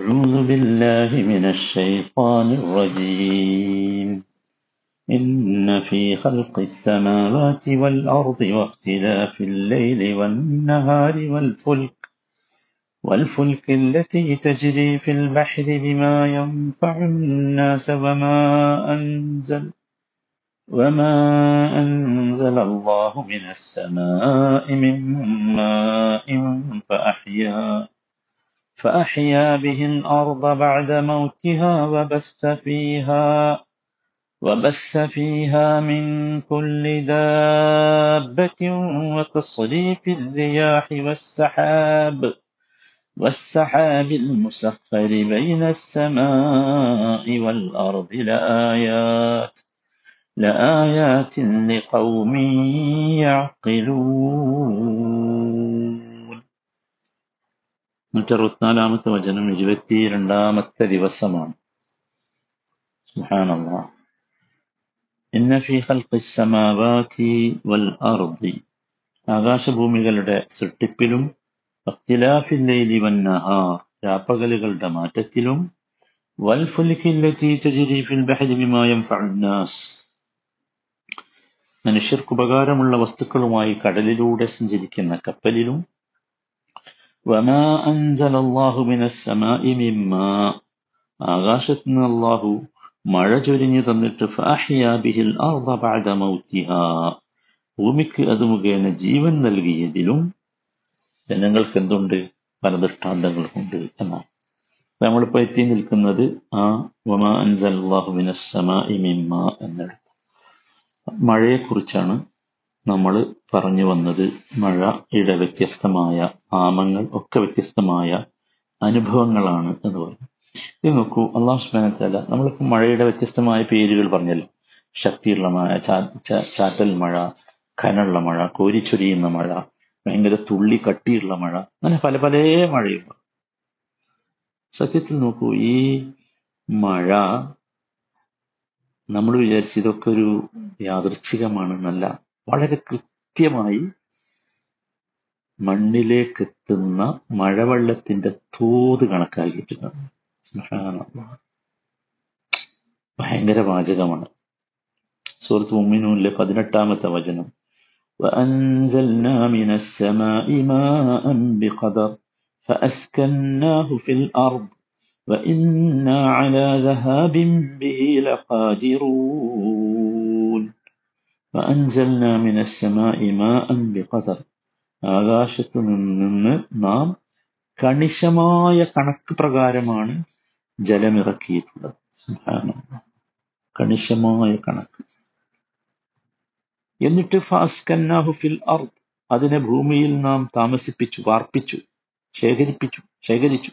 أعوذ بالله من الشيطان الرجيم. إن في خلق السماوات والأرض واختلاف الليل والنهار والفلك والفلك التي تجري في البحر بما ينفع الناس وما أنزل وما أنزل الله من السماء من ماء فأحيا. فأحيا به الأرض بعد موتها وبث فيها وبث فيها من كل دابة وتصريف الرياح والسحاب والسحاب المسخر بين السماء والأرض لآيات لآيات لقوم يعقلون. നൂറ്ററുപത്തിനാലാമത്തെ വചനം ഇരുപത്തിരണ്ടാമത്തെ ദിവസമാണ്. സുബ്ഹാനല്ലാഹ് ഇന്ന ഫീ ഖൽഖിസ് സമാവാതി വൽ അർദി. ആകാശഭൂമികളുടെ സൃഷ്ടിപ്പിലും ഇഖ്തിലാഫിൽ ലൈലി വൻ നഹാർ രാപ്പകലുകളുടെ മാറ്റത്തിലും വൽ ഫുൽകി അല്ലതി തജ്രി ഫിൽ ബഹരി ബിമാ യൻഫഉ നാസ് മനുഷ്യർക്ക് ഉപകാരമുള്ള വസ്തുക്കളുമായി കടലിലൂടെ സഞ്ചരിക്കുന്ന കപ്പലിലും വമാ അൻസലല്ലാഹു മിനസ്സമായി അള്ളാഹു മഴ ചൊരിഞ്ഞു തന്നിട്ട് അർദ ഭൂമിക്ക് അത് മുഖേന ജീവൻ നൽകിയതിലും ജനങ്ങൾക്ക് എന്തുണ്ട്? പല ദൃഷ്ടാന്തങ്ങൾക്കുണ്ട് എന്നാണ്. നമ്മളിപ്പോ എത്തി നിൽക്കുന്നത് ആ വമാ അൻസലല്ലാഹു മിനസ്സമായി മിമ്മാ എന്നെടുത്ത്. മഴയെക്കുറിച്ചാണ് നമ്മൾ പറഞ്ഞു വന്നത്. മഴയുടെ വ്യത്യസ്തമായ നാമങ്ങൾ ഒക്കെ വ്യത്യസ്തമായ അനുഭവങ്ങളാണ് എന്ന് പറഞ്ഞു ഇത് നോക്കൂ അള്ളാഹു വ നമ്മളിപ്പോൾ മഴയുടെ വ്യത്യസ്തമായ പേരുകൾ പറഞ്ഞല്ലോ. ശക്തിയുള്ള മഴ ചാറ്റൽ മഴ കനുള്ള മഴ കോരിച്ചൊരിയുന്ന മഴ ഭയങ്കര തുള്ളി കട്ടിയുള്ള മഴ അങ്ങനെ പല പല മഴയുണ്ട്. സത്യത്തിൽ നോക്കൂ ഈ മഴ നമ്മൾ വിചാരിച്ചു ഇതൊക്കെ ഒരു യാദൃച്ഛികമാണെന്നല്ല വളരെ കൃത്യമായി മണ്ണിലേക്ക് എത്തുന്ന മഴവെള്ളത്തിന്റെ തോത് കണക്കാക്കിയിട്ടുണ്ട് സുബ്ഹാനല്ലാഹ്. ഭയങ്കര വാചകമാണ് സൂറത്ത് മുഅ്മിനൂനിലെ പതിനെട്ടാമത്തെ വചനം وأنزلنا من السماء ماء بقدر فأسكناه في الأرض وإنا على ذهاب به لقادرون وأنزلنا من السماء ماء بقدر ആകാശത്തു നിന്ന് നാം കണിശമായ കണക്ക് പ്രകാരമാണ് ജലമിറക്കിയിട്ടുള്ളത്. കണിശമായ കണക്ക്. എന്നിട്ട് ഫിൽ അർദ്. അതിനെ ഭൂമിയിൽ നാം താമസിപ്പിച്ചു വാർപ്പിച്ചു ശേഖരിപ്പിച്ചു ശേഖരിച്ചു.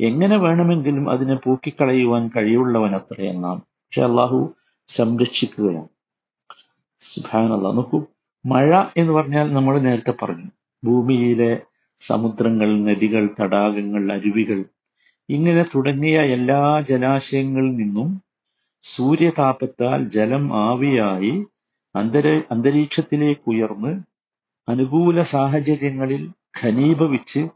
എങ്ങനെ വേണമെങ്കിലും അതിനെ പൂക്കിക്കളയുവാൻ കഴിയുള്ളവൻ നാം. പക്ഷെ അള്ളാഹു സംരക്ഷിക്കുകയാണ്. സുബ്ഹാനല്ലാഹ്. നോക്കൂ മഴ എന്ന് പറഞ്ഞാൽ നമ്മൾ നേരത്തെ പറഞ്ഞു. ഭൂമിയിലെ സമുദ്രങ്ങൾ നദികൾ തടാകങ്ങൾ അരുവികൾ ഇങ്ങനെ തുടങ്ങിയ എല്ലാ ജലാശയങ്ങളിൽ നിന്നും സൂര്യതാപത്താൽ ജലം ആവിയായി അന്തര അന്തരീക്ഷത്തിലേക്ക് ഉയർന്ന് അനുകൂല സാഹചര്യങ്ങളിൽ ഖനീഭവിച്ച്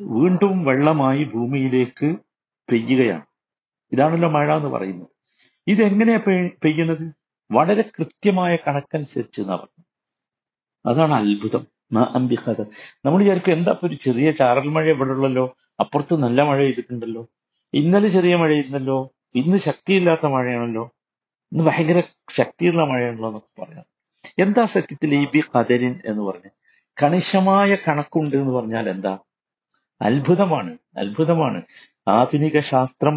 വീണ്ടും വെള്ളമായി ഭൂമിയിലേക്ക് പെയ്യുകയാണ്. ഇതാണല്ലോ മഴ എന്ന് പറയുന്നത്. ഇതെങ്ങനെയാ പെയ്- പെയ്യുന്നത്? വളരെ കൃത്യമായ കണക്കനുസരിച്ച് എന്നാ അതാണ് അത്ഭുതം. അംബിഹത നമ്മൾ വിചാരിക്കും എന്താ ഒരു ചെറിയ ചാറൽ മഴ ഇവിടെ ഉള്ളല്ലോ അപ്പുറത്ത് നല്ല മഴ ചെയ്തിട്ടുണ്ടല്ലോ ഇന്നലെ ചെറിയ മഴ മഴയായിരുന്നല്ലോ ഇന്ന് ശക്തിയില്ലാത്ത മഴയാണല്ലോ ഇന്ന് ഭയങ്കര ശക്തിയുള്ള മഴയാണല്ലോ എന്നൊക്കെ പറയാം. എന്താ സത്യത്തിൽ ഈ ബി കതരിൻ എന്ന് പറഞ്ഞ്? കണിശമായ കണക്കുണ്ട് എന്ന് പറഞ്ഞാൽ എന്താ? അത്ഭുതമാണ് അത്ഭുതമാണ്. ആധുനിക ശാസ്ത്രം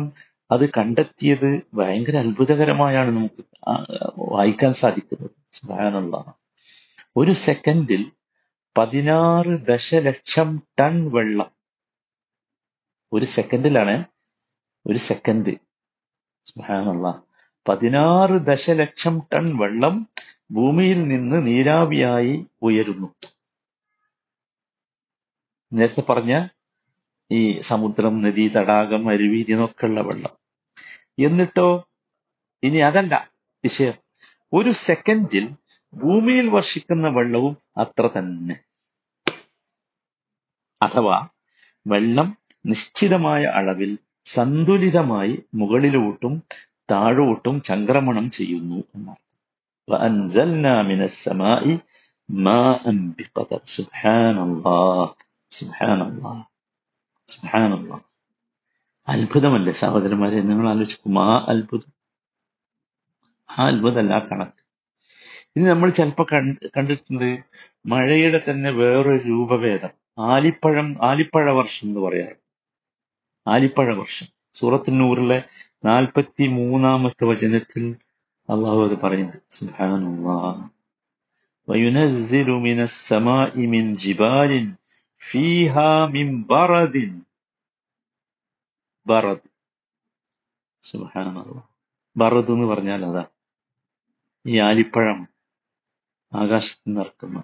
അത് കണ്ടെത്തിയത് ഭയങ്കര അത്ഭുതകരമായാണ് നമുക്ക് വായിക്കാൻ സാധിക്കുന്നത്. സുബ്ഹാനല്ലാഹ്. ഒരു സെക്കൻഡിൽ പതിനാറ് ദശലക്ഷം ടൺ വെള്ളം. ഒരു സെക്കൻഡിലാണ് ഒരു സെക്കൻഡ്. സുബ്ഹാനല്ലാഹ്. പതിനാറ് ദശലക്ഷം ടൺ വെള്ളം ഭൂമിയിൽ നിന്ന് നീരാവിയായി ഉയരുന്നു. നേരത്തെ പറഞ്ഞ ഈ സമുദ്രം നദി തടാകം അരുവി ഇതിനൊക്കെയുള്ള വെള്ളം. എന്നിട്ടോ? ഇനി അതല്ല വിഷയം. ഒരു സെക്കൻഡിൽ ഭൂമിയിൽ വർഷിക്കുന്ന വെള്ളവും അത്ര തന്നെ. അഥവാ വെള്ളം നിശ്ചിതമായ അളവിൽ സന്തുലിതമായി മുകളിലോട്ടും താഴോട്ടും ചംക്രമണം ചെയ്യുന്നു എന്നർത്ഥം. അത്ഭുതമല്ലേ സഹോദരന്മാരെ? നിങ്ങൾ ആലോചിക്കും ആ അത്ഭുതം. ആ അത്ഭുതമല്ല കണക്ക്. ഇനി നമ്മൾ ചിലപ്പോ കണ്ടിട്ടുണ്ട് മഴയുടെ തന്നെ വേറൊരു രൂപഭേദം. ആലിപ്പഴം ആലിപ്പഴ വർഷം എന്ന് പറയാറ്. ആലിപ്പഴ വർഷം. സൂറത്തുന്നൂറിലെ നാൽപ്പത്തി മൂന്നാമത്തെ വചനത്തിൽ അള്ളാഹു അത് പറയുന്നുണ്ട് സുബ്ഹാനല്ലാഹ് ബറദ്. സുബാനുള്ള ബറദ് എന്ന് പറഞ്ഞാൽ അതാ. ഈ ആലിപ്പഴം ആകാശത്ത് നിറക്കുന്ന.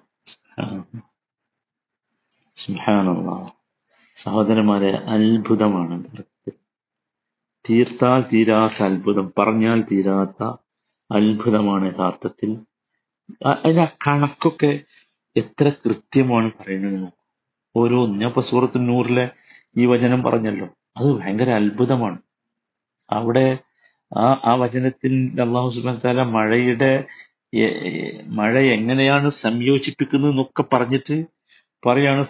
സുബാനുള്ള സഹോദരന്മാരെ അത്ഭുതമാണ് തീർത്താൽ തീരാത്ത അത്ഭുതം പറഞ്ഞാൽ തീരാത്ത അത്ഭുതമാണ് യഥാർത്ഥത്തിൽ. അതിന്റെ ആ കണക്കൊക്കെ എത്ര കൃത്യമാണ് പറയുന്നത് ഓരോ ഞാൻ ഇപ്പൊ നൂറിലെ ഈ വചനം പറഞ്ഞല്ലോ. അത് ഭയങ്കര അത്ഭുതമാണ്. അവിടെ ആ ആ വചനത്തിൽ അള്ളാഹു താല മഴയുടെ മഴ എങ്ങനെയാണ് സംയോജിപ്പിക്കുന്നത് എന്നൊക്കെ പറഞ്ഞിട്ട് പറയാണ്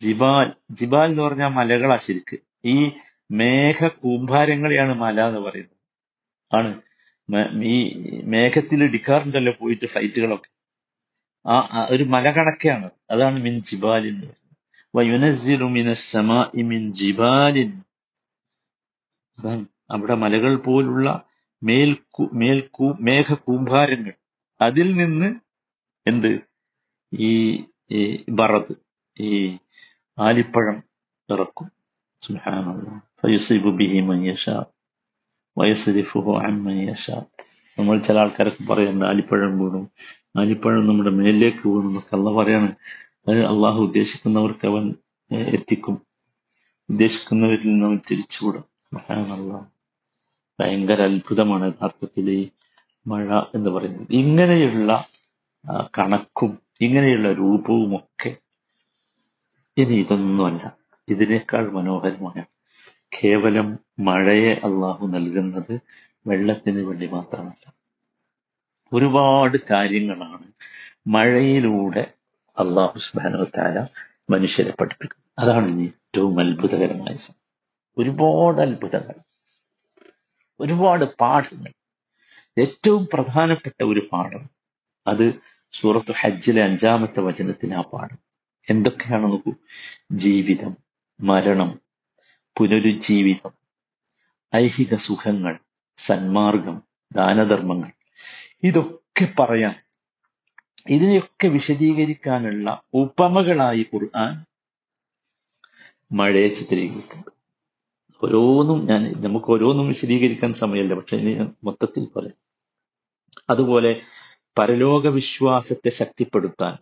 ജിബാൽ. ജിബാൽ എന്ന് പറഞ്ഞാൽ മലകളാ ശരിക്ക്. ഈ മേഘ കൂമ്പാരങ്ങളെയാണ് മല എന്ന് പറയുന്നത്. ആണ്. ഈ മേഘത്തിൽ ഇടിക്കാറുണ്ടല്ലോ പോയിട്ട് ഫ്ലൈറ്റുകളൊക്കെ. ആ ഒരു മല കണക്കെയാണ് അതാണ് മിൻ ജിബാലിൻ വയുനസ്സിലു മിനസ്സമാഇ മിൻ ജിബാലിൻ. അതാണ് അവിടെ മലകൾ പോലുള്ള മേൽ മേൽ മേഘ കൂമ്പാരങ്ങൾ. അതിൽ നിന്ന് എന്ത്? ഈ ബറത് ഈ ആലിപ്പഴം ഇറക്കും. നമ്മൾ ചില ആൾക്കാരൊക്കെ പറയുന്നുണ്ട് ആലിപ്പഴം വീണു? ആലിപ്പഴം നമ്മുടെ മേലിലേക്ക് വീണു. എന്നൊക്കെ അല്ല പറയാണ് അത് അള്ളാഹു ഉദ്ദേശിക്കുന്നവർക്ക് അവൻ എത്തിക്കും. ഉദ്ദേശിക്കുന്നവരിൽ നിന്ന് അവൻ തിരിച്ചുവിടും. ഭയങ്കര അത്ഭുതമാണ് യഥാർത്ഥത്തിൽ ഈ മഴ എന്ന് പറയുന്നത്. ഇങ്ങനെയുള്ള കണക്കും ഇങ്ങനെയുള്ള രൂപവും ഒക്കെ ഇനി ഇതൊന്നുമല്ല. ഇതിനേക്കാൾ മനോഹരമായ കേവലം മഴയെ അള്ളാഹു നൽകുന്നത് വെള്ളത്തിന് വേണ്ടി മാത്രമല്ല. ഒരുപാട് കാര്യങ്ങളാണ് മഴയിലൂടെ അള്ളാഹു സുബാനവത്തായ മനുഷ്യരെ പഠിപ്പിക്കുന്നത് അതാണ് ഏറ്റവും അത്ഭുതകരമായ ഒരുപാട് അത്ഭുതങ്ങൾ ഒരുപാട് പാഠങ്ങൾ. ഏറ്റവും പ്രധാനപ്പെട്ട ഒരു പാഠം അത് സൂറത്ത് ഹജ്ജിലെ അഞ്ചാമത്തെ വചനത്തിൽ ആ പാഠം. എന്തൊക്കെയാണ് നോക്കൂ? ജീവിതം മരണം പുനരുജ്ജീവിതം ഐഹിക സുഖങ്ങൾ സന്മാർഗം ദാനധർമ്മങ്ങൾ. ഇതൊക്കെ പറയാൻ ഇതിനെയൊക്കെ വിശദീകരിക്കാനുള്ള ഉപമകളായി ഖുർആൻ മഴയെ ചിത്രീകരിക്കുന്നത് ഓരോന്നും ഞാൻ നമുക്ക് ഓരോന്നും വിശദീകരിക്കാൻ സമയമല്ല പക്ഷെ ഇനി ഞാൻ മൊത്തത്തിൽ പറയാം. അതുപോലെ പരലോക വിശ്വാസത്തെ ശക്തിപ്പെടുത്താൻ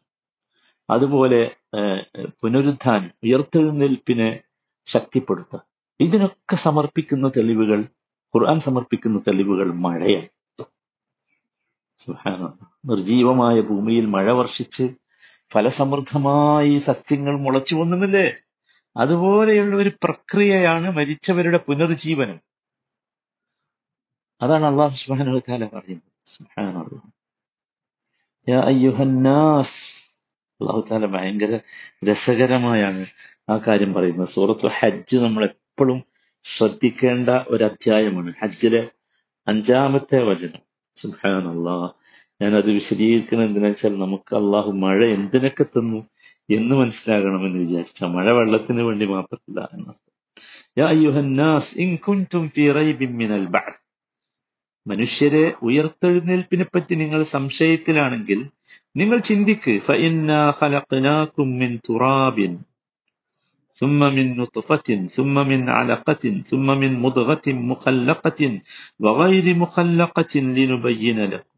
അതുപോലെ പുനരുദ്ധാനം ഉയർത്തെഴുന്നേൽപ്പിനെ ശക്തിപ്പെടുത്താൻ. ഇതിനൊക്കെ സമർപ്പിക്കുന്ന തെളിവുകൾ ഖുർആൻ സമർപ്പിക്കുന്ന തെളിവുകൾ മഴയാണ്. നിർജീവമായ ഭൂമിയിൽ മഴ വർഷിച്ച് ഫലസമൃദ്ധമായി സസ്യങ്ങൾ മുളച്ചു വന്നുന്നില്ലേ അതുപോലെയുള്ള ഒരു പ്രക്രിയയാണ് മരിച്ചവരുടെ പുനർജീവനം അതാണ് അള്ളാഹു സുബാന താല പറയുന്നത്. അള്ളാഹു താല ഭയങ്കര രസകരമായാണ് ആ കാര്യം പറയുന്നത്. സൂറത്ത് ഹജ്ജ് നമ്മൾ എപ്പോഴും ശ്രദ്ധിക്കേണ്ട ഒരു അധ്യായമാണ്. ഹജ്ജിലെ അഞ്ചാമത്തെ വചനം. അള്ളാഹ് ഞാനത് വിശദീകരിക്കണം എന്തിനാ വെച്ചാൽ നമുക്ക് അള്ളാഹു മഴ എന്തിനൊക്കെ തന്നു എന്ന് മനസ്സിലാകണമെന്ന് വിചാരിച്ച. മഴ വെള്ളത്തിന് വേണ്ടി മാത്രമല്ല എന്നർത്ഥം. മനുഷ്യരെ ഉയർത്തെഴുന്നേൽപ്പിനെ പറ്റി നിങ്ങൾ സംശയത്തിലാണെങ്കിൽ നിങ്ങൾ ചിന്തിക്ക് ثم من نطفة ثم من علقة ثم من مضغة مخلقة وغير مخلقة لنبين لكم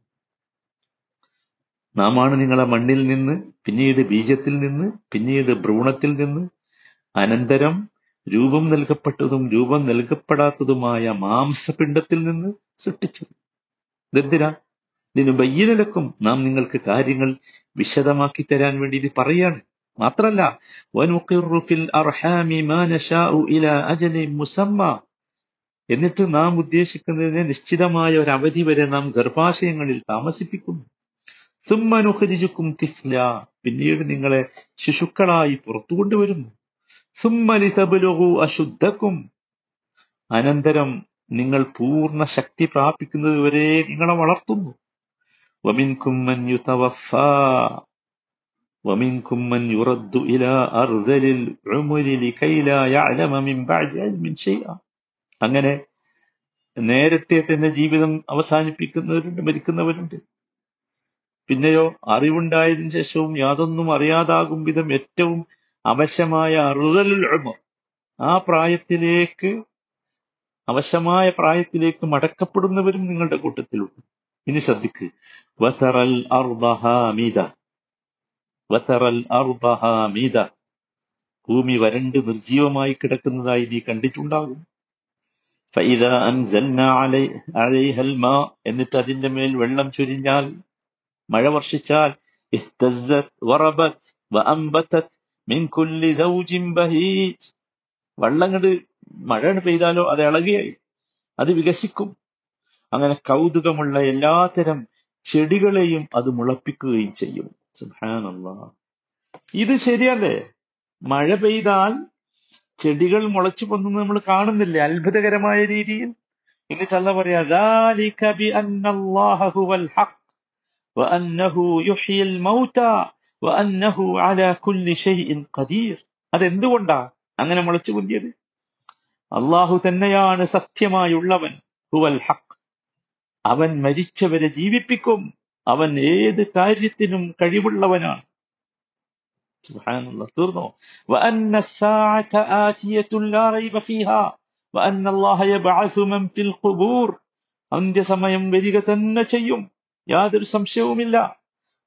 നാമാണ് നിങ്ങളെ മണ്ണിൽ നിന്ന് പിന്നീട് ബീജത്തിൽ നിന്ന് പിന്നീട് ഭ്രൂണത്തിൽ നിന്ന് അനന്തരം രൂപം നൽകപ്പെട്ടതും രൂപം നൽകപ്പെടാത്തതുമായ മാംസപിണ്ഡത്തിൽ നിന്ന് സൃഷ്ടിച്ചത് ഇതെന്തിനാ ബയ്യനലക്കും നാം നിങ്ങൾക്ക് കാര്യങ്ങൾ വിശദമാക്കി തരാൻ വേണ്ടി ഇത് പറയാണ് മാത്രല്ല എന്നിട്ട് നാം ഉദ്ദേശിക്കുന്നതിന് നിശ്ചിതമായ ഒരു അവധി വരെ നാം ഗർഭാശയങ്ങളിൽ താമസിപ്പിക്കുന്നു. സുമ്മനുഹരിജുക്കും തിഫ്ല. പിന്നീട് നിങ്ങളെ ശിശുക്കളായി പുറത്തു കൊണ്ടുവരുന്നു. സുമ്മലിതബുലഹു അശുദ്ധക്കും. അനന്തരം നിങ്ങൾ പൂർണ ശക്തി പ്രാപിക്കുന്നത് വരെ നിങ്ങളെ വളർത്തുന്നു. വമിൻകും ومنكم من يرد إلى أرذل العمر لكي لا يعلم من بعد علم شيئا അങ്ങനെ നേരത്തെ തന്നെ ജീവിതം അവസാനിപ്പിക്കുന്നവരുണ്ട് മരിക്കുന്നവരുണ്ട് പിന്നെയോ അറിവുണ്ടായതിനു ശേഷവും യാതൊന്നും അറിയാതാകും വിധം ഏറ്റവും അവശമായ അറുതലുൽ ഉമർ ആ പ്രായത്തിലേക്ക് അവശമായ പ്രായത്തിലേക്ക് മടക്കപ്പെടുന്നവരും നിങ്ങളുടെ കൂട്ടത്തിലുണ്ട് ഇനി ശ്രദ്ധിക്ക് വതറൽ വതറൽ ഭൂമി വരണ്ട് നിർജീവമായി കിടക്കുന്നതായി നീ കണ്ടിട്ടുണ്ടാകും. ഫൈദ അൻസൽന അലൈ അലൈഹൽ മാ എന്നിട്ട് അതിന്റെ മേൽ വെള്ളം ചൊരിഞ്ഞാൽ മഴ വർഷിച്ചാൽ ഇഹ്തസ്സത് വറബത് വഅംബതത് മിൻ കുല്ലി സൗജിൻ ബഹീജ്. വള്ളങ്ങട് മഴ പെയ്താലോ അത് ഇളകിയായി അത് വികസിക്കും. അങ്ങനെ കൗതുകമുള്ള എല്ലാത്തരം ചെടികളെയും അത് മുളപ്പിക്കുകയും ചെയ്യും. സുഹാനല്ല ഇത് ശരിയല്ലേ? മഴ പെയ്താൽ ചെടികൾ മുളച്ചു പൊന്നുന്നത് നമ്മൾ കാണുന്നില്ലേ? അത്ഭുതകരമായ രീതിയിൽ. എന്നിട്ട് അല്ല പറയാ അതെന്തുകൊണ്ടാ അങ്ങനെ മുളച്ചു പൊന്തിയത്? അള്ളാഹു തന്നെയാണ് സത്യമായുള്ളവൻ ഹുവൽ ഹക് അവൻ മരിച്ചവരെ ജീവിപ്പിക്കും. അവൻ ഏത് കാര്യത്തിനും കഴിവുള്ളവനാണ്. അന്ത്യസമയം വരിക തന്നെ ചെയ്യും യാതൊരു സംശയവുമില്ല.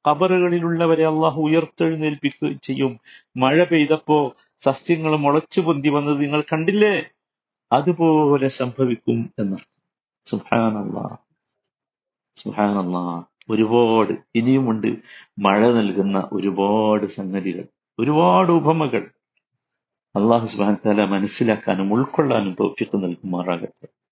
കബറുകളിലുള്ളവരെ അള്ളാഹു ഉയർത്തെഴുന്നേൽപ്പിക്കുകയും ചെയ്യും. മഴ പെയ്തപ്പോ സസ്യങ്ങൾ മുളച്ചു പൊന്തി വന്നത് നിങ്ങൾ കണ്ടില്ലേ? അതുപോലെ സംഭവിക്കും എന്ന്. സുഹാനല്ലാ സുഹാനല്ലാ ഒരുപാട് ഇനിയുമുണ്ട് മഴ നൽകുന്ന ഒരുപാട് സംഗതികൾ ഒരുപാട് ഉപമകൾ. അള്ളാഹു സുബാൻ താല മനസ്സിലാക്കാനും ഉൾക്കൊള്ളാനും തോഫിക്ക് നൽകുമാറാകട്ടെ.